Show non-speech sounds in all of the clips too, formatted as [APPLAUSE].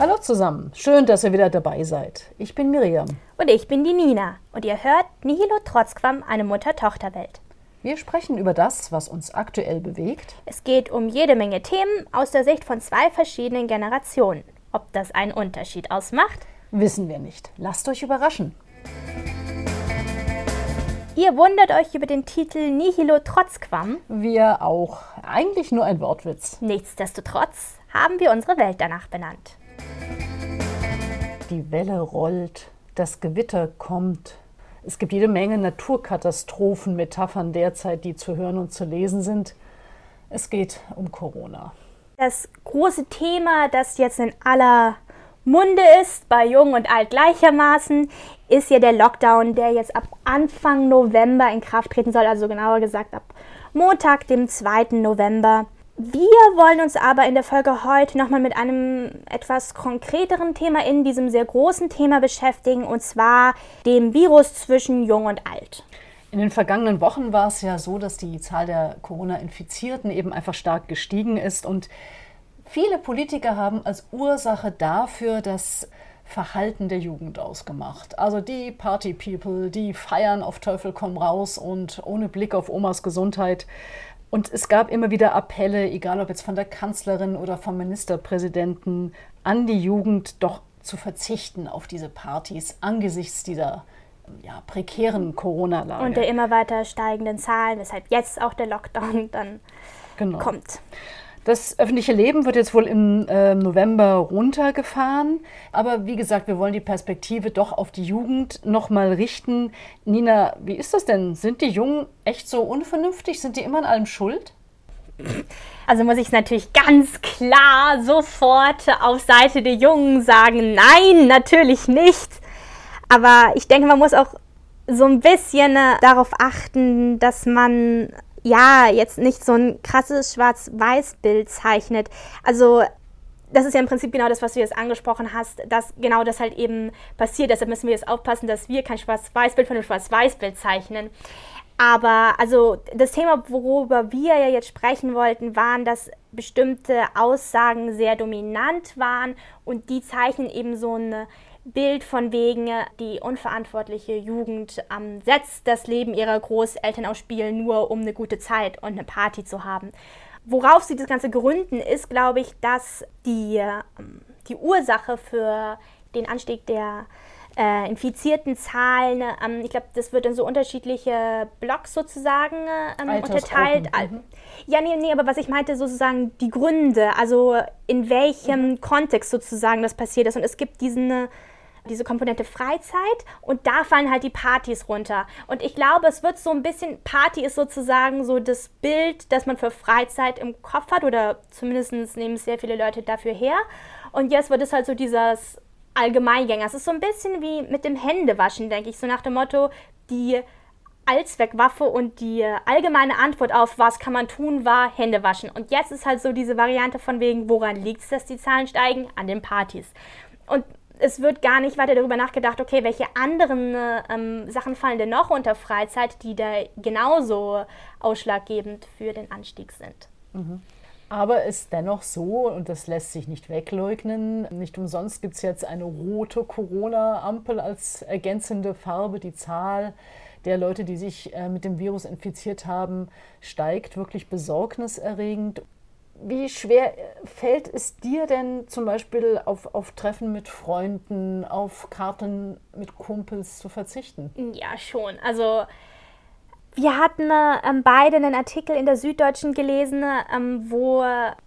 Hallo zusammen, schön, dass ihr wieder dabei seid. Ich bin Miriam. Und ich bin die Nina. Und ihr hört Nihilo Trotzquam, eine Mutter-Tochter-Welt. Wir sprechen über das, was uns aktuell bewegt. Es geht um jede Menge Themen aus der Sicht von zwei verschiedenen Generationen. Ob das einen Unterschied ausmacht? Wissen wir nicht. Lasst euch überraschen. Ihr wundert euch über den Titel Nihilo Trotzquam. Wir auch. Eigentlich nur ein Wortwitz. Nichtsdestotrotz haben wir unsere Welt danach benannt. Die Welle rollt, das Gewitter kommt. Es gibt jede Menge Naturkatastrophen, Metaphern derzeit, die zu hören und zu lesen sind. Es geht um Corona. Das große Thema, das jetzt in aller Munde ist, bei Jung und Alt gleichermaßen, ist ja der Lockdown, der jetzt ab Anfang November in Kraft treten soll, also genauer gesagt ab Montag, dem 2. November. Wir wollen uns aber in der Folge heute nochmal mit einem etwas konkreteren Thema in diesem sehr großen Thema beschäftigen, und zwar dem Virus zwischen Jung und Alt. In den vergangenen Wochen war es ja so, dass die Zahl der Corona-Infizierten eben einfach stark gestiegen ist und viele Politiker haben als Ursache dafür das Verhalten der Jugend ausgemacht. Also die Party-People, die feiern auf Teufel komm raus und ohne Blick auf Omas Gesundheit und es gab immer wieder Appelle, egal ob jetzt von der Kanzlerin oder vom Ministerpräsidenten, an die Jugend doch zu verzichten auf diese Partys angesichts dieser ja, prekären Corona-Lage. Und der immer weiter steigenden Zahlen, weshalb jetzt auch der Lockdown dann genau. kommt. Das öffentliche Leben wird jetzt wohl im äh, November runtergefahren. Aber wie gesagt, wir wollen die Perspektive doch auf die Jugend nochmal richten. Nina, wie ist das denn? Sind die Jungen echt so unvernünftig? Sind die immer an allem schuld? Also muss ich natürlich ganz klar sofort auf Seite der Jungen sagen, nein, natürlich nicht. Aber ich denke, man muss auch so ein bisschen äh, darauf achten, dass man ja, jetzt nicht so ein krasses Schwarz-Weiß-Bild zeichnet. Also das ist ja im Prinzip genau das, was du jetzt angesprochen hast, dass genau das halt eben passiert. Deshalb müssen wir jetzt aufpassen, dass wir kein Schwarz-Weiß-Bild von einem Schwarz-Weiß-Bild zeichnen. Aber also das Thema, worüber wir ja jetzt sprechen wollten, waren, dass bestimmte Aussagen sehr dominant waren und die zeichnen eben so eine Bild von wegen, die unverantwortliche Jugend ähm, setzt das Leben ihrer Großeltern aufs Spiel, nur um eine gute Zeit und eine Party zu haben. Worauf sie das Ganze gründen, ist, glaube ich, dass die, ähm, die Ursache für den Anstieg der äh, infizierten Zahlen, ähm, ich glaube, das wird in so unterschiedliche Blocks sozusagen ähm, unterteilt. Mhm. Ja, nee, nee, aber was ich meinte, sozusagen die Gründe, also in welchem mhm. Kontext sozusagen das passiert ist. Und es gibt diesen diese Komponente Freizeit und da fallen halt die Partys runter. Und ich glaube, es wird so ein bisschen, Party ist sozusagen so das Bild, das man für Freizeit im Kopf hat oder zumindest nehmen sehr viele Leute dafür her. Und jetzt wird es halt so dieses Allgemeingänger. Es ist so ein bisschen wie mit dem Händewaschen, denke ich, so nach dem Motto, die Allzweckwaffe und die allgemeine Antwort auf, was kann man tun, war Hände waschen. Und jetzt ist halt so diese Variante von wegen, woran liegt es, dass die Zahlen steigen? An den Partys. Und es wird gar nicht weiter darüber nachgedacht, okay, welche anderen ähm, Sachen fallen denn noch unter Freizeit, die da genauso ausschlaggebend für den Anstieg sind. Mhm. Aber es ist dennoch so, und das lässt sich nicht wegleugnen, nicht umsonst gibt es jetzt eine rote Corona-Ampel als ergänzende Farbe. Die Zahl der Leute, die sich äh, mit dem Virus infiziert haben, steigt wirklich besorgniserregend. Wie schwer fällt es dir denn zum Beispiel auf, auf Treffen mit Freunden, auf Karten mit Kumpels zu verzichten? Ja, schon. Also wir hatten ähm, beide einen Artikel in der Süddeutschen gelesen, ähm, wo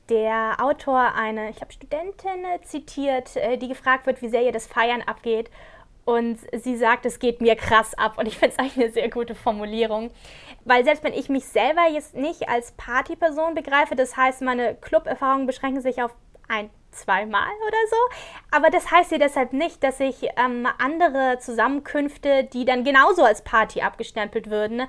der Autor eine, ich glaube, Studentin zitiert, äh, die gefragt wird, wie sehr ihr das Feiern abgeht. Und sie sagt, es geht mir krass ab. Und ich finde es eigentlich eine sehr gute Formulierung. Weil selbst wenn ich mich selber jetzt nicht als Partyperson begreife, das heißt, meine Club-Erfahrungen beschränken sich auf ein, zweimal oder so. Aber das heißt ja deshalb nicht, dass ich ähm, andere Zusammenkünfte, die dann genauso als Party abgestempelt würden,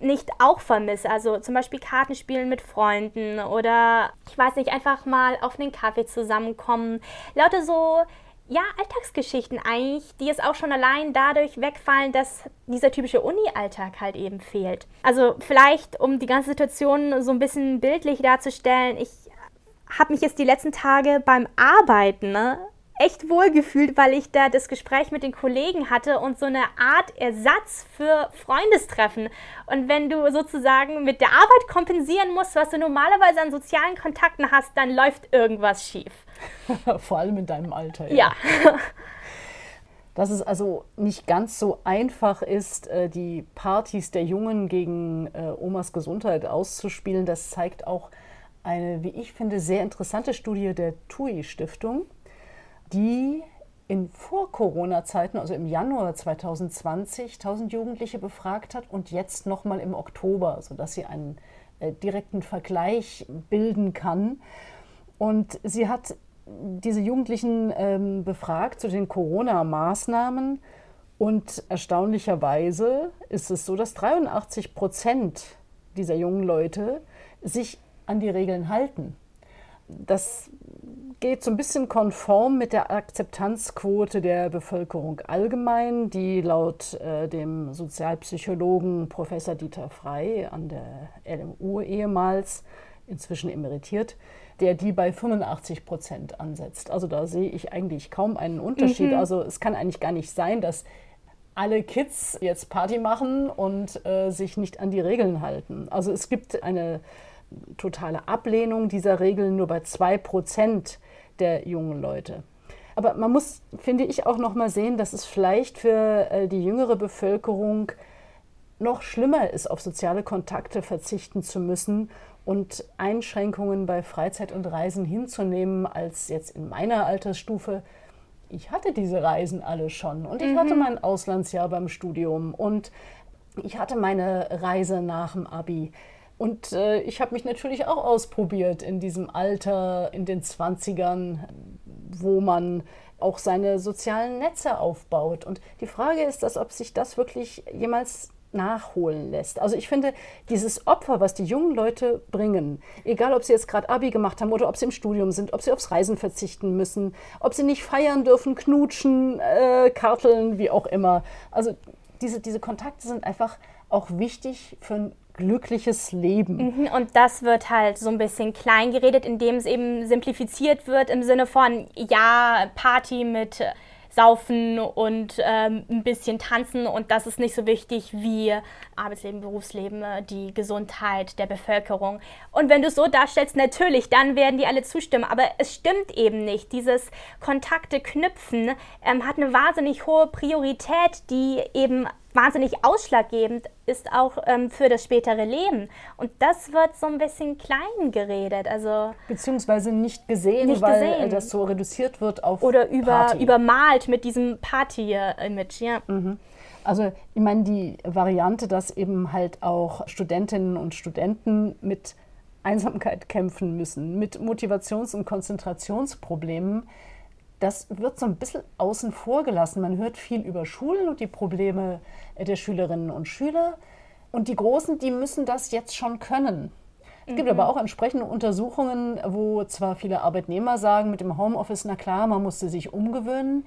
nicht auch vermisse. Also zum Beispiel Kartenspielen mit Freunden oder ich weiß nicht, einfach mal auf einen Kaffee zusammenkommen. Lauter so ja, Alltagsgeschichten eigentlich, die es auch schon allein dadurch wegfallen, dass dieser typische Uni-Alltag halt eben fehlt. Also vielleicht, um die ganze Situation so ein bisschen bildlich darzustellen, ich habe mich jetzt die letzten Tage beim Arbeiten ne, echt wohl gefühlt, weil ich da das Gespräch mit den Kollegen hatte und so eine Art Ersatz für Freundestreffen. Und wenn du sozusagen mit der Arbeit kompensieren musst, was du normalerweise an sozialen Kontakten hast, dann läuft irgendwas schief. [LAUGHS] Vor allem in deinem Alter. Ja. ja. [LAUGHS] Dass es also nicht ganz so einfach ist, äh, die Partys der Jungen gegen äh, Omas Gesundheit auszuspielen, das zeigt auch eine, wie ich finde, sehr interessante Studie der TUI-Stiftung die in Vor-Corona-Zeiten, also im Januar 2020, 1000 Jugendliche befragt hat und jetzt nochmal im Oktober, sodass sie einen äh, direkten Vergleich bilden kann. Und sie hat diese Jugendlichen ähm, befragt zu den Corona-Maßnahmen und erstaunlicherweise ist es so, dass 83 Prozent dieser jungen Leute sich an die Regeln halten. Das geht so ein bisschen konform mit der Akzeptanzquote der Bevölkerung allgemein, die laut äh, dem Sozialpsychologen Professor Dieter Frey an der LMU ehemals, inzwischen emeritiert, der die bei 85 Prozent ansetzt. Also da sehe ich eigentlich kaum einen Unterschied. Mhm. Also es kann eigentlich gar nicht sein, dass alle Kids jetzt Party machen und äh, sich nicht an die Regeln halten. Also es gibt eine totale Ablehnung dieser Regeln nur bei 2 Prozent der jungen Leute. Aber man muss, finde ich, auch noch mal sehen, dass es vielleicht für äh, die jüngere Bevölkerung noch schlimmer ist, auf soziale Kontakte verzichten zu müssen und Einschränkungen bei Freizeit und Reisen hinzunehmen, als jetzt in meiner Altersstufe. Ich hatte diese Reisen alle schon und ich mhm. hatte mein Auslandsjahr beim Studium und ich hatte meine Reise nach dem Abi. Und äh, ich habe mich natürlich auch ausprobiert in diesem Alter, in den 20ern, wo man auch seine sozialen Netze aufbaut. Und die Frage ist, dass, ob sich das wirklich jemals nachholen lässt. Also ich finde, dieses Opfer, was die jungen Leute bringen, egal ob sie jetzt gerade Abi gemacht haben oder ob sie im Studium sind, ob sie aufs Reisen verzichten müssen, ob sie nicht feiern dürfen, knutschen, äh, karteln, wie auch immer. Also diese, diese Kontakte sind einfach auch wichtig für ein glückliches Leben. Mhm, und das wird halt so ein bisschen klein geredet, indem es eben simplifiziert wird im Sinne von, ja, Party mit Saufen und ähm, ein bisschen tanzen und das ist nicht so wichtig wie Arbeitsleben, Berufsleben, die Gesundheit der Bevölkerung. Und wenn du es so darstellst, natürlich, dann werden die alle zustimmen, aber es stimmt eben nicht. Dieses Kontakte knüpfen ähm, hat eine wahnsinnig hohe Priorität, die eben wahnsinnig ausschlaggebend ist auch ähm, für das spätere Leben. Und das wird so ein bisschen klein geredet. Also Beziehungsweise nicht gesehen, nicht weil gesehen. das so reduziert wird auf. Oder über, Party. übermalt mit diesem Party-Image, ja. Mhm. Also ich meine, die Variante, dass eben halt auch Studentinnen und Studenten mit Einsamkeit kämpfen müssen, mit Motivations- und Konzentrationsproblemen, das wird so ein bisschen außen vor gelassen. Man hört viel über Schulen und die Probleme der Schülerinnen und Schüler. Und die Großen, die müssen das jetzt schon können. Es gibt mhm. aber auch entsprechende Untersuchungen, wo zwar viele Arbeitnehmer sagen, mit dem Homeoffice, na klar, man musste sich umgewöhnen,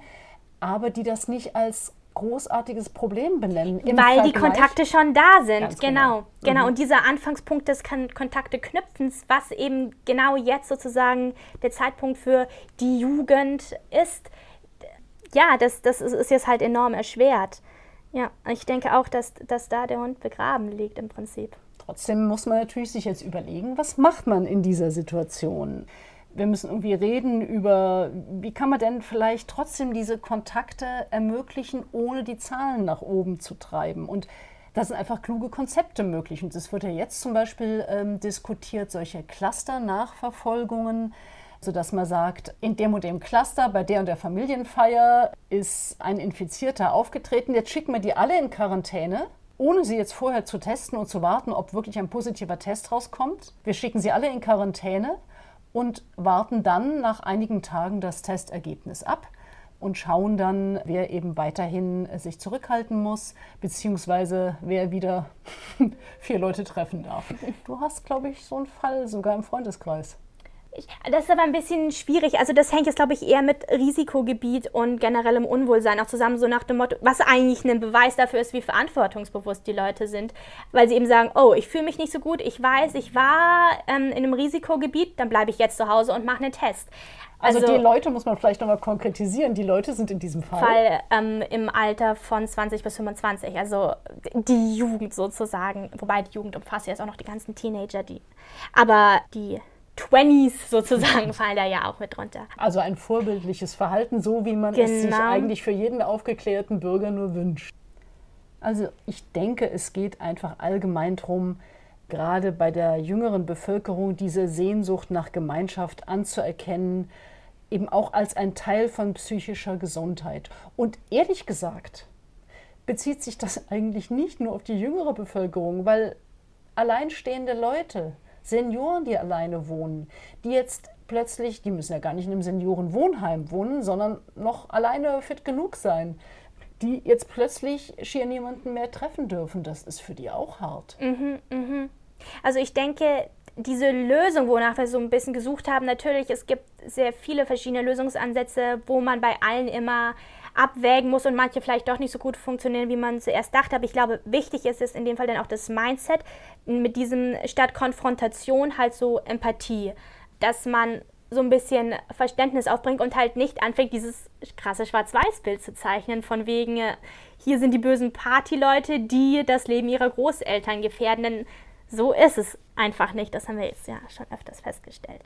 aber die das nicht als großartiges Problem benennen. Weil Vergleich. die Kontakte schon da sind, Ganz genau. Genau, genau. Mhm. und dieser Anfangspunkt des Kontakte knüpfens, was eben genau jetzt sozusagen der Zeitpunkt für die Jugend ist, ja, das, das ist jetzt halt enorm erschwert. Ja, ich denke auch, dass, dass da der Hund begraben liegt im Prinzip. Trotzdem muss man natürlich sich jetzt überlegen, was macht man in dieser Situation? Wir müssen irgendwie reden über, wie kann man denn vielleicht trotzdem diese Kontakte ermöglichen, ohne die Zahlen nach oben zu treiben. Und da sind einfach kluge Konzepte möglich. Und es wird ja jetzt zum Beispiel ähm, diskutiert, solche Cluster-Nachverfolgungen, sodass man sagt, in dem und dem Cluster, bei der und der Familienfeier ist ein Infizierter aufgetreten. Jetzt schicken wir die alle in Quarantäne ohne sie jetzt vorher zu testen und zu warten, ob wirklich ein positiver Test rauskommt. Wir schicken sie alle in Quarantäne und warten dann nach einigen Tagen das Testergebnis ab und schauen dann, wer eben weiterhin sich zurückhalten muss, beziehungsweise wer wieder [LAUGHS] vier Leute treffen darf. Du hast, glaube ich, so einen Fall sogar im Freundeskreis. Das ist aber ein bisschen schwierig. Also das hängt jetzt, glaube ich, eher mit Risikogebiet und generellem Unwohlsein auch zusammen, so nach dem Motto, was eigentlich ein Beweis dafür ist, wie verantwortungsbewusst die Leute sind. Weil sie eben sagen, oh, ich fühle mich nicht so gut, ich weiß, ich war ähm, in einem Risikogebiet, dann bleibe ich jetzt zu Hause und mache einen Test. Also, also, die Leute muss man vielleicht nochmal konkretisieren. Die Leute sind in diesem Fall, Fall ähm, im Alter von 20 bis 25, also die Jugend sozusagen. Wobei die Jugend umfasst ja jetzt auch noch die ganzen Teenager, die. Aber die 20s sozusagen [LAUGHS] fallen da ja auch mit drunter. Also ein vorbildliches Verhalten, so wie man genau. es sich genau. eigentlich für jeden aufgeklärten Bürger nur wünscht. Also ich denke, es geht einfach allgemein darum, gerade bei der jüngeren Bevölkerung diese Sehnsucht nach Gemeinschaft anzuerkennen, eben auch als ein Teil von psychischer Gesundheit. Und ehrlich gesagt bezieht sich das [LAUGHS] eigentlich nicht nur auf die jüngere Bevölkerung, weil alleinstehende Leute, Senioren, die alleine wohnen, die jetzt plötzlich, die müssen ja gar nicht in einem Seniorenwohnheim wohnen, sondern noch alleine fit genug sein, die jetzt plötzlich schier niemanden mehr treffen dürfen. Das ist für die auch hart. Mhm, mh. Also ich denke, diese Lösung, wonach wir so ein bisschen gesucht haben, natürlich, es gibt sehr viele verschiedene Lösungsansätze, wo man bei allen immer abwägen muss und manche vielleicht doch nicht so gut funktionieren, wie man zuerst dachte. Aber ich glaube, wichtig ist es in dem Fall dann auch das Mindset mit diesem statt Konfrontation halt so Empathie, dass man so ein bisschen Verständnis aufbringt und halt nicht anfängt, dieses krasse Schwarz-Weiß-Bild zu zeichnen, von wegen, hier sind die bösen Partyleute, die das Leben ihrer Großeltern gefährden. Denn so ist es einfach nicht. Das haben wir jetzt ja schon öfters festgestellt.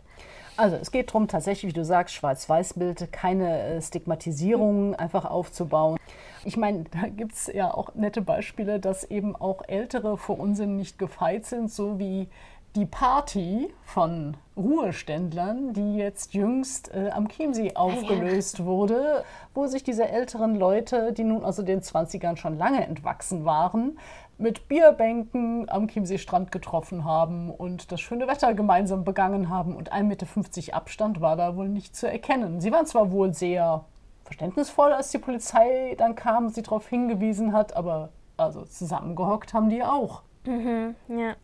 Also es geht darum, tatsächlich, wie du sagst, Schwarz-Weiß-Bild, keine äh, Stigmatisierung einfach aufzubauen. Ich meine, da gibt es ja auch nette Beispiele, dass eben auch Ältere vor Unsinn nicht gefeit sind, so wie die Party von Ruheständlern, die jetzt jüngst äh, am Chiemsee aufgelöst ja. wurde, wo sich diese älteren Leute, die nun also den 20ern schon lange entwachsen waren, mit Bierbänken am Chiemsee-Strand getroffen haben und das schöne Wetter gemeinsam begangen haben. Und 1,50 Meter Abstand war da wohl nicht zu erkennen. Sie waren zwar wohl sehr verständnisvoll, als die Polizei dann kam und sie darauf hingewiesen hat, aber also zusammengehockt haben die auch. Mhm, ja.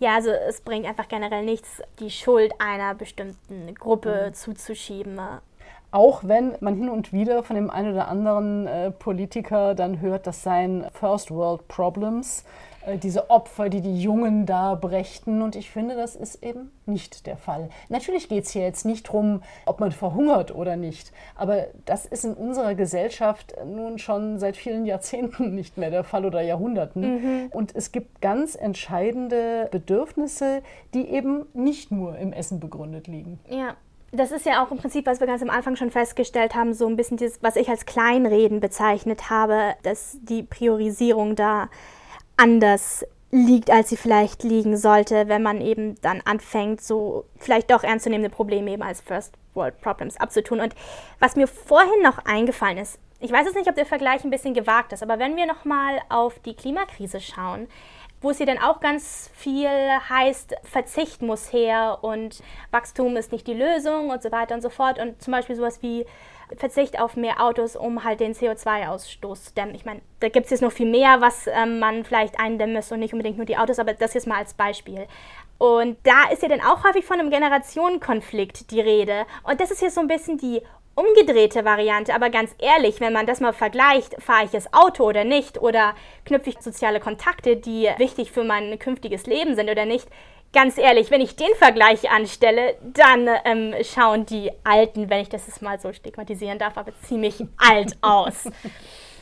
Ja, also es bringt einfach generell nichts, die Schuld einer bestimmten Gruppe mhm. zuzuschieben. Auch wenn man hin und wieder von dem einen oder anderen äh, Politiker dann hört, das seien First World Problems, äh, diese Opfer, die die Jungen da brächten. Und ich finde, das ist eben nicht der Fall. Natürlich geht es hier jetzt nicht darum, ob man verhungert oder nicht. Aber das ist in unserer Gesellschaft nun schon seit vielen Jahrzehnten [LAUGHS] nicht mehr der Fall oder Jahrhunderten. Mhm. Und es gibt ganz entscheidende Bedürfnisse, die eben nicht nur im Essen begründet liegen. Ja, das ist ja auch im Prinzip, was wir ganz am Anfang schon festgestellt haben, so ein bisschen dieses, was ich als Kleinreden bezeichnet habe, dass die Priorisierung da anders liegt, als sie vielleicht liegen sollte, wenn man eben dann anfängt, so vielleicht doch ernstzunehmende Probleme eben als First World Problems abzutun. Und was mir vorhin noch eingefallen ist, ich weiß jetzt nicht, ob der Vergleich ein bisschen gewagt ist, aber wenn wir nochmal auf die Klimakrise schauen, wo es hier dann auch ganz viel heißt, Verzicht muss her und Wachstum ist nicht die Lösung und so weiter und so fort. Und zum Beispiel sowas wie Verzicht auf mehr Autos, um halt den CO2-Ausstoß zu dämmen. Ich meine, da gibt es jetzt noch viel mehr, was ähm, man vielleicht eindämmen müsste und nicht unbedingt nur die Autos, aber das jetzt mal als Beispiel. Und da ist ja dann auch häufig von einem Generationenkonflikt die Rede. Und das ist hier so ein bisschen die umgedrehte Variante, aber ganz ehrlich, wenn man das mal vergleicht, fahre ich das Auto oder nicht oder knüpfe ich soziale Kontakte, die wichtig für mein künftiges Leben sind oder nicht, ganz ehrlich, wenn ich den Vergleich anstelle, dann ähm, schauen die Alten, wenn ich das jetzt mal so stigmatisieren darf, aber ziemlich alt aus.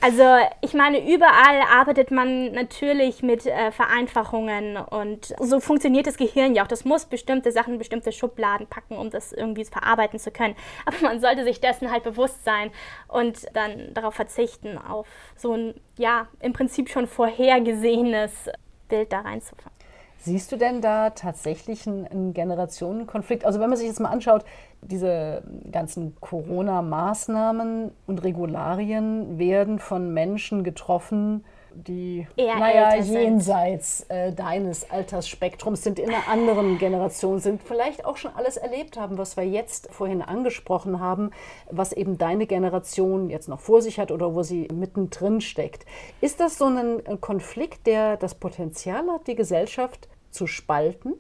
Also ich meine, überall arbeitet man natürlich mit äh, Vereinfachungen und so funktioniert das Gehirn ja auch. Das muss bestimmte Sachen, bestimmte Schubladen packen, um das irgendwie verarbeiten zu können. [LAUGHS] Aber man sollte sich dessen halt bewusst sein und dann darauf verzichten, auf so ein, ja, im Prinzip schon vorhergesehenes Bild da reinzufangen. Siehst du denn da tatsächlich einen, Generationenkonflikt? Also wenn man sich jetzt mal anschaut, diese ganzen Corona-Maßnahmen und Regularien werden von Menschen getroffen, die Eher naja, jenseits äh, deines Altersspektrums sind, in einer anderen Generation sind, vielleicht auch schon alles erlebt haben, was wir jetzt vorhin angesprochen haben, was eben deine Generation jetzt noch vor sich hat oder wo sie mittendrin steckt. Ist das so ein Konflikt, der das Potenzial hat, die Gesellschaft zu spalten?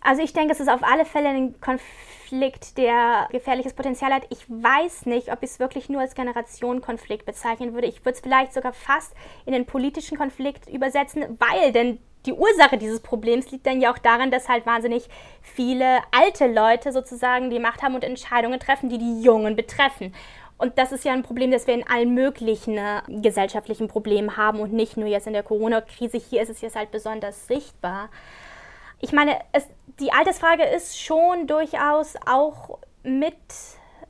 Also ich denke, es ist auf alle Fälle ein Konflikt, der gefährliches Potenzial hat. Ich weiß nicht, ob ich es wirklich nur als Generationenkonflikt bezeichnen würde. Ich würde es vielleicht sogar fast in den politischen Konflikt übersetzen, weil denn die Ursache dieses Problems liegt dann ja auch daran, dass halt wahnsinnig viele alte Leute sozusagen die Macht haben und Entscheidungen treffen, die die Jungen betreffen. Und das ist ja ein Problem, das wir in allen möglichen äh, gesellschaftlichen Problemen haben und nicht nur jetzt in der Corona-Krise. Hier ist es jetzt halt besonders sichtbar. Ich meine, es, die Altersfrage ist schon durchaus auch mit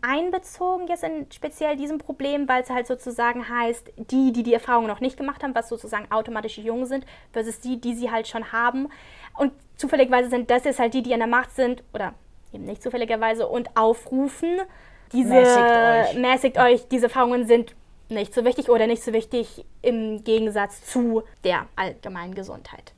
einbezogen jetzt in speziell diesem Problem, weil es halt sozusagen heißt, die, die die Erfahrung noch nicht gemacht haben, was sozusagen automatisch jung sind, versus die, die sie halt schon haben. Und zufälligerweise sind das jetzt halt die, die an der Macht sind, oder eben nicht zufälligerweise, und aufrufen, diese mäßigt euch. mäßigt euch, diese Erfahrungen sind nicht so wichtig oder nicht so wichtig im Gegensatz zu der allgemeinen Gesundheit.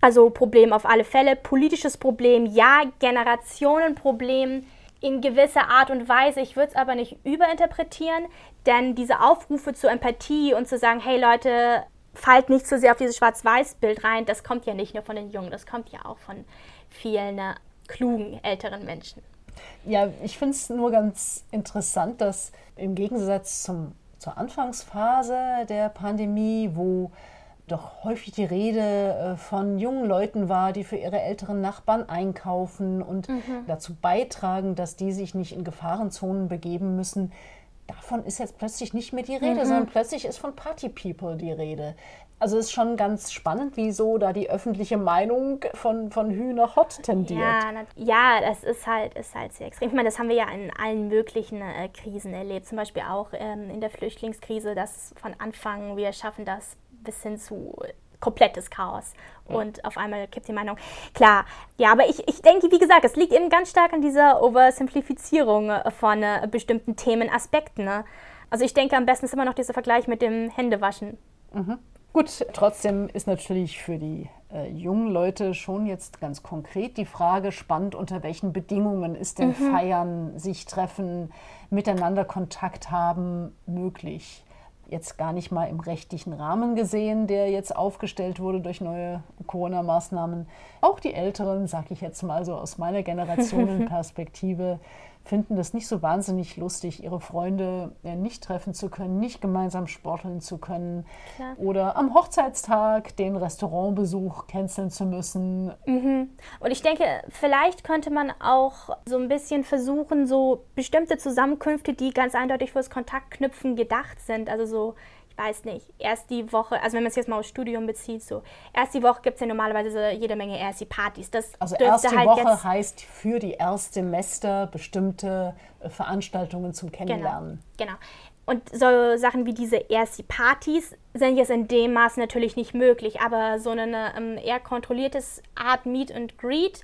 Also Problem auf alle Fälle, politisches Problem, ja, Generationenproblem in gewisser Art und Weise. Ich würde es aber nicht überinterpretieren, denn diese Aufrufe zur Empathie und zu sagen, hey Leute, fallt nicht so sehr auf dieses Schwarz-Weiß-Bild rein, das kommt ja nicht nur von den Jungen, das kommt ja auch von vielen äh, klugen älteren Menschen. Ja, ich finde es nur ganz interessant, dass im Gegensatz zum, zur Anfangsphase der Pandemie, wo doch häufig die Rede äh, von jungen Leuten war, die für ihre älteren Nachbarn einkaufen und mhm. dazu beitragen, dass die sich nicht in Gefahrenzonen begeben müssen. Davon ist jetzt plötzlich nicht mehr die Rede, mhm. sondern plötzlich ist von Party People die Rede. Also es ist schon ganz spannend, wieso da die öffentliche Meinung von, von Hühner hot tendiert. Ja, ja, das ist halt, ist halt sehr extrem. Ich meine, das haben wir ja in allen möglichen äh, Krisen erlebt. Zum Beispiel auch ähm, in der Flüchtlingskrise, dass von Anfang wir schaffen das bis hin zu komplettes Chaos. Und auf einmal kippt die Meinung. Klar, ja, aber ich, ich denke, wie gesagt, es liegt eben ganz stark an dieser Oversimplifizierung von äh, bestimmten Themenaspekten. Ne? Also ich denke, am besten ist immer noch dieser Vergleich mit dem Händewaschen. Mhm. Gut, trotzdem ist natürlich für die äh, jungen Leute schon jetzt ganz konkret die Frage spannend, unter welchen Bedingungen ist denn mhm. Feiern, sich treffen, miteinander Kontakt haben möglich? Jetzt gar nicht mal im rechtlichen Rahmen gesehen, der jetzt aufgestellt wurde durch neue Corona-Maßnahmen. Auch die Älteren, sage ich jetzt mal so aus meiner [LAUGHS] Generationenperspektive, finden das nicht so wahnsinnig lustig, ihre Freunde äh, nicht treffen zu können, nicht gemeinsam sporteln zu können Klar. oder am Hochzeitstag den Restaurantbesuch canceln zu müssen. Mhm. Und ich denke, vielleicht könnte man auch so ein bisschen versuchen, so bestimmte Zusammenkünfte, die ganz eindeutig fürs Kontaktknüpfen gedacht sind, also so weiß nicht, erst die Woche, also wenn man es jetzt mal aufs Studium bezieht, so, erst die Woche gibt es ja normalerweise jede Menge erst die Partys. Das also erste halt Woche heißt für die Erstsemester bestimmte äh, Veranstaltungen zum Kennenlernen. Genau, genau. Und so Sachen wie diese Ersti-Partys sind jetzt in dem Maß natürlich nicht möglich, aber so eine ähm, eher kontrolliertes Art Meet and Greet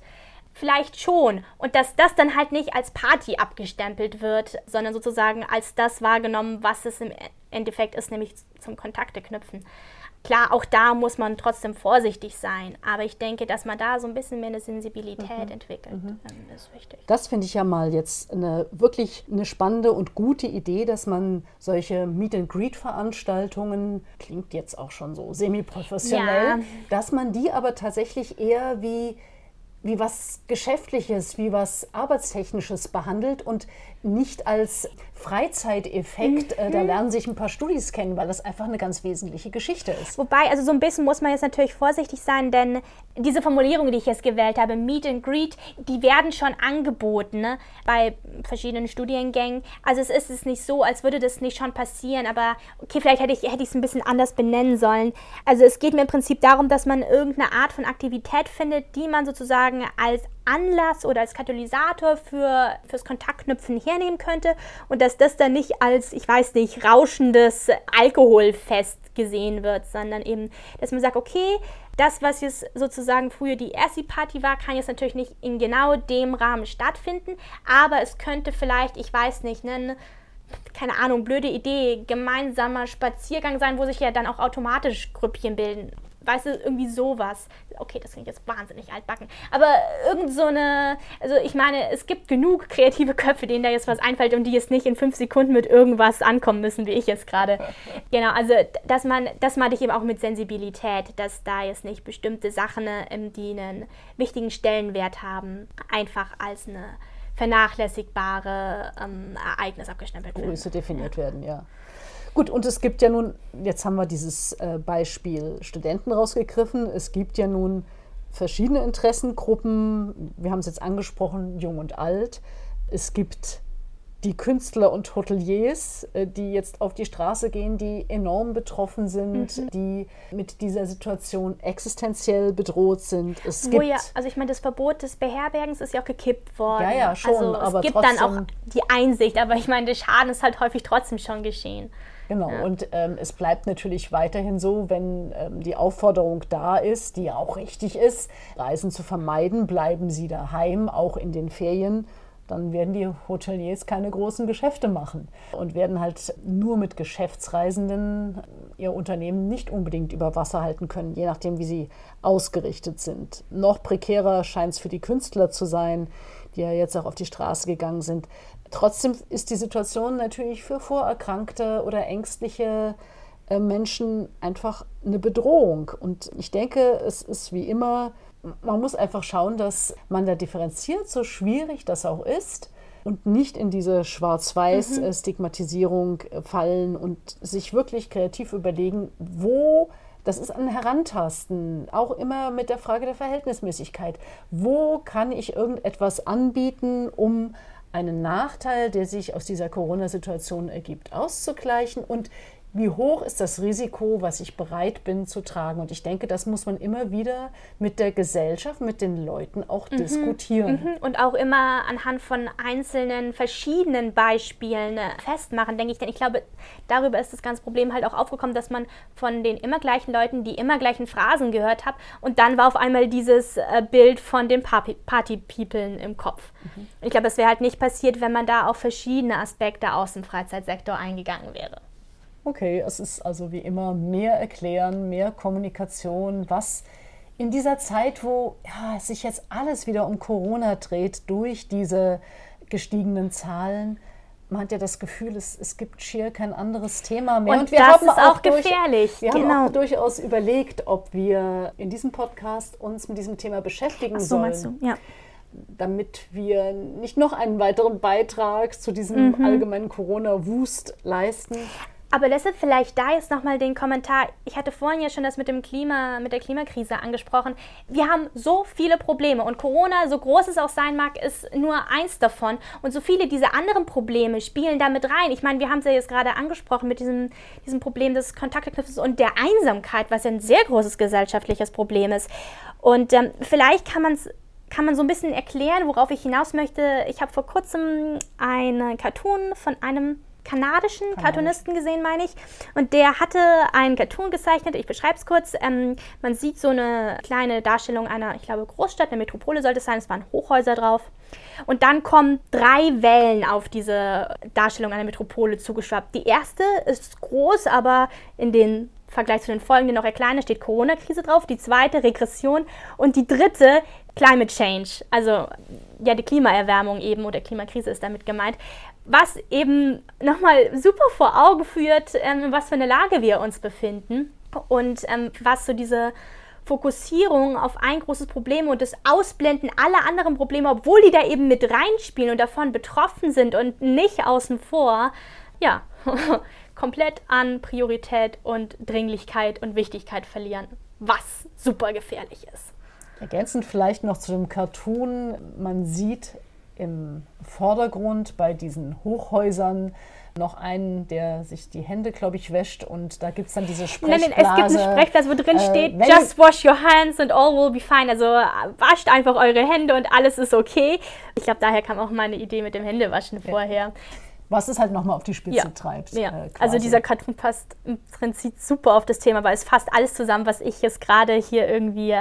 vielleicht schon. Und dass das dann halt nicht als Party abgestempelt wird, sondern sozusagen als das wahrgenommen, was es im Endeffekt ist, nämlich zum Kontakte knüpfen. Klar, auch da muss man trotzdem vorsichtig sein, aber ich denke, dass man da so ein bisschen mehr eine Sensibilität mhm. entwickelt, mhm. Ähm, ist wichtig. Das finde ich ja mal jetzt eine wirklich eine spannende und gute Idee, dass man solche Meet and Greet Veranstaltungen klingt jetzt auch schon so semi-professionell, ja. dass man die aber tatsächlich eher wie wie was Geschäftliches, wie was Arbeitstechnisches behandelt und nicht als Freizeiteffekt, mhm. äh, da lernen sich ein paar Studis kennen, weil das einfach eine ganz wesentliche Geschichte ist. Wobei, also so ein bisschen muss man jetzt natürlich vorsichtig sein, denn diese Formulierung, die ich jetzt gewählt habe, Meet and Greet, die werden schon angeboten ne, bei verschiedenen Studiengängen. Also es ist es nicht so, als würde das nicht schon passieren, aber okay, vielleicht hätte ich hätte es ein bisschen anders benennen sollen. Also es geht mir im Prinzip darum, dass man irgendeine Art von Aktivität findet, die man sozusagen als Anlass oder als Katalysator für, fürs Kontaktknüpfen hernehmen könnte und dass das dann nicht als, ich weiß nicht, rauschendes Alkoholfest gesehen wird, sondern eben, dass man sagt, okay, das, was jetzt sozusagen früher die erste Party war, kann jetzt natürlich nicht in genau dem Rahmen stattfinden, aber es könnte vielleicht, ich weiß nicht, eine, keine Ahnung, blöde Idee, gemeinsamer Spaziergang sein, wo sich ja dann auch automatisch Grüppchen bilden Weißt du, irgendwie sowas. Okay, das klingt jetzt wahnsinnig altbacken. Aber irgend so eine, also ich meine, es gibt genug kreative Köpfe, denen da jetzt was einfällt und die jetzt nicht in fünf Sekunden mit irgendwas ankommen müssen, wie ich jetzt gerade. [LAUGHS] genau, also dass man, das meinte ich eben auch mit Sensibilität, dass da jetzt nicht bestimmte Sachen, ähm, die einen wichtigen Stellenwert haben, einfach als eine vernachlässigbare ähm, Ereignis abgestempelt werden. Größe definiert werden, ja. Gut, und es gibt ja nun, jetzt haben wir dieses äh, Beispiel Studenten rausgegriffen, es gibt ja nun verschiedene Interessengruppen, wir haben es jetzt angesprochen, jung und alt. Es gibt die Künstler und Hoteliers, äh, die jetzt auf die Straße gehen, die enorm betroffen sind, mhm. die mit dieser Situation existenziell bedroht sind. Es Wo ja, also ich meine, das Verbot des Beherbergens ist ja auch gekippt worden. Ja, ja, schon. Also es aber gibt trotzdem, dann auch die Einsicht, aber ich meine, der Schaden ist halt häufig trotzdem schon geschehen. Genau, ja. und ähm, es bleibt natürlich weiterhin so, wenn ähm, die Aufforderung da ist, die auch richtig ist, Reisen zu vermeiden, bleiben Sie daheim, auch in den Ferien dann werden die Hoteliers keine großen Geschäfte machen und werden halt nur mit Geschäftsreisenden ihr Unternehmen nicht unbedingt über Wasser halten können, je nachdem, wie sie ausgerichtet sind. Noch prekärer scheint es für die Künstler zu sein, die ja jetzt auch auf die Straße gegangen sind. Trotzdem ist die Situation natürlich für vorerkrankte oder ängstliche äh, Menschen einfach eine Bedrohung. Und ich denke, es ist wie immer man muss einfach schauen, dass man da differenziert, so schwierig das auch ist, und nicht in diese Schwarz-Weiß-Stigmatisierung mhm. Äh, fallen und sich wirklich kreativ überlegen, wo das ist ein Herantasten, auch immer mit der Frage der Verhältnismäßigkeit. Wo kann ich irgendetwas anbieten, um einen Nachteil, der sich aus dieser Corona-Situation ergibt, auszugleichen. Und wie hoch ist das Risiko, was ich bereit bin zu tragen. Und ich denke, das muss man immer wieder mit der Gesellschaft, mit den Leuten auch mhm. diskutieren. Mhm. Und auch immer anhand von einzelnen verschiedenen Beispielen äh, festmachen, denke ich. Denn ich glaube, darüber ist das ganze Problem halt auch aufgekommen, dass man von den immer gleichen Leuten die immer gleichen Phrasen gehört hat. Und dann war auf einmal dieses äh, Bild von den Party-People im Kopf. Mhm. Ich glaube, es wäre halt nicht passiert, wenn man da auf verschiedene Aspekte aus dem Freizeitsektor eingegangen wäre. Okay, es ist also wie immer mehr Erklären, mehr Kommunikation, was in dieser Zeit, wo ja, sich jetzt alles wieder um Corona dreht, durch diese gestiegenen Zahlen, man hat ja das Gefühl, es, es gibt schier kein anderes Thema mehr. Und, Und wir das haben ist auch, auch gefährlich. Durch, wir genau. haben auch durchaus überlegt, ob wir in diesem Podcast uns mit diesem Thema beschäftigen Ach so, sollen. Meinst du? Ja damit wir nicht noch einen weiteren Beitrag zu diesem mhm. allgemeinen Corona-Wust leisten. Aber deshalb vielleicht da jetzt nochmal den Kommentar. Ich hatte vorhin ja schon das mit dem Klima, mit der Klimakrise angesprochen. Wir haben so viele Probleme und Corona, so groß es auch sein mag, ist nur eins davon. Und so viele dieser anderen Probleme spielen da mit rein. Ich meine, wir haben es ja jetzt gerade angesprochen mit diesem, diesem Problem des Kontaktknüpfens und der Einsamkeit, was ja ein sehr großes gesellschaftliches Problem ist. Und ähm, vielleicht kann man es kann man so ein bisschen erklären, worauf ich hinaus möchte. Ich habe vor kurzem einen Cartoon von einem kanadischen Kanadisch. Cartoonisten gesehen, meine ich. Und der hatte einen Cartoon gezeichnet. Ich beschreibe es kurz. Ähm, man sieht so eine kleine Darstellung einer, ich glaube, Großstadt, eine Metropole sollte es sein. Es waren Hochhäuser drauf. Und dann kommen drei Wellen auf diese Darstellung einer Metropole zugeschwappt. Die erste ist groß, aber in den Vergleich zu den folgenden noch eher kleiner steht Corona-Krise drauf. Die zweite Regression. Und die dritte Climate Change. Also ja, die Klimaerwärmung eben oder Klimakrise ist damit gemeint was eben nochmal super vor Augen führt, ähm, was für eine Lage wir uns befinden und ähm, was so diese Fokussierung auf ein großes Problem und das Ausblenden aller anderen Probleme, obwohl die da eben mit reinspielen und davon betroffen sind und nicht außen vor, ja, [LAUGHS] komplett an Priorität und Dringlichkeit und Wichtigkeit verlieren, was super gefährlich ist. Ergänzend vielleicht noch zu dem Cartoon, man sieht im Vordergrund bei diesen Hochhäusern noch einen, der sich die Hände, glaube ich, wäscht und da gibt es dann diese Sprechblase. Nein, nein, es gibt eine Sprechblase, wo drin äh, steht, just wash your hands and all will be fine. Also wascht einfach eure Hände und alles ist okay. Ich glaube, daher kam auch meine Idee mit dem Händewaschen ja. vorher. Was es halt nochmal auf die Spitze ja. treibt. Ja. Äh, also dieser Cartoon passt im Prinzip super auf das Thema, weil es fasst alles zusammen, was ich jetzt gerade hier irgendwie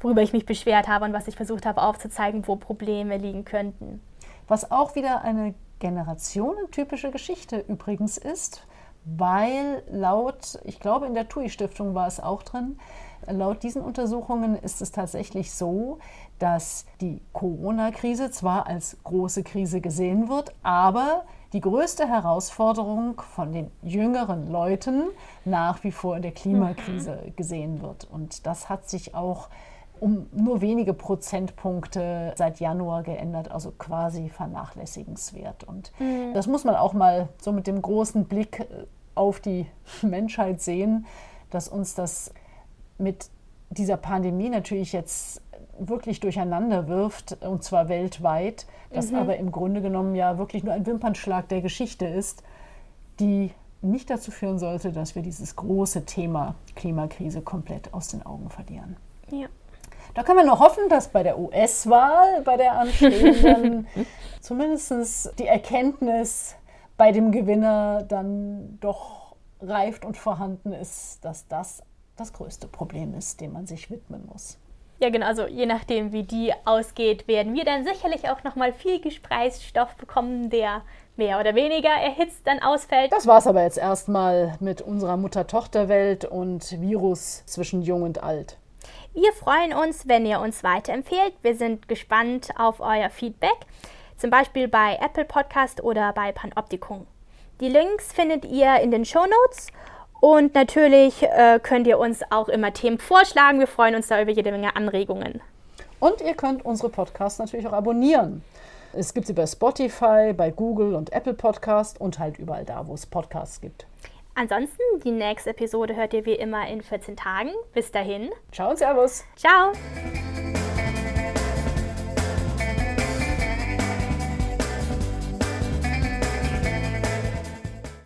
worüber ich mich beschwert habe und was ich versucht habe aufzuzeigen, wo Probleme liegen könnten. Was auch wieder eine generationentypische Geschichte übrigens ist, weil laut, ich glaube in der TUI-Stiftung war es auch drin, Laut diesen Untersuchungen ist es tatsächlich so, dass die Corona-Krise zwar als große Krise gesehen wird, aber die größte Herausforderung von den jüngeren Leuten nach wie vor in der Klimakrise mhm. gesehen wird. Und das hat sich auch um nur wenige Prozentpunkte seit Januar geändert, also quasi vernachlässigenswert. Und mhm. das muss man auch mal so mit dem großen Blick äh, auf die [LAUGHS] Menschheit sehen, dass uns das mit dieser Pandemie natürlich jetzt wirklich durcheinander wirft, und zwar weltweit, das mhm. aber im Grunde genommen ja wirklich nur ein Wimpernschlag der Geschichte ist, die nicht dazu führen sollte, dass wir dieses große Thema Klimakrise komplett aus den Augen verlieren. Ja. Da können wir nur hoffen, dass bei der US-Wahl, bei der anstehenden, [LAUGHS] zumindest die Erkenntnis bei dem Gewinner dann doch reift und vorhanden ist, dass das das größte Problem ist, dem man sich widmen muss. Ja, genau. Also je nachdem, wie die ausgeht, werden wir dann sicherlich auch nochmal viel Gesprächsstoff bekommen, der mehr oder weniger erhitzt dann ausfällt. Das war es aber jetzt erstmal mit unserer Mutter-Tochter-Welt und Virus zwischen Jung und Alt. Wir freuen uns, wenn ihr uns weiterempfehlt. Wir sind gespannt auf euer Feedback, zum Beispiel bei Apple Podcast oder bei Panoptikum. Die Links findet ihr in den Show Notes und natürlich äh, könnt ihr uns auch immer Themen vorschlagen. Wir freuen uns da über jede Menge Anregungen. Und ihr könnt unsere Podcasts natürlich auch abonnieren. Es gibt sie bei Spotify, bei Google und Apple Podcast und halt überall da, wo es Podcasts gibt. Ansonsten, die nächste Episode hört ihr wie immer in 14 Tagen. Bis dahin. Ciao und Servus. Ciao.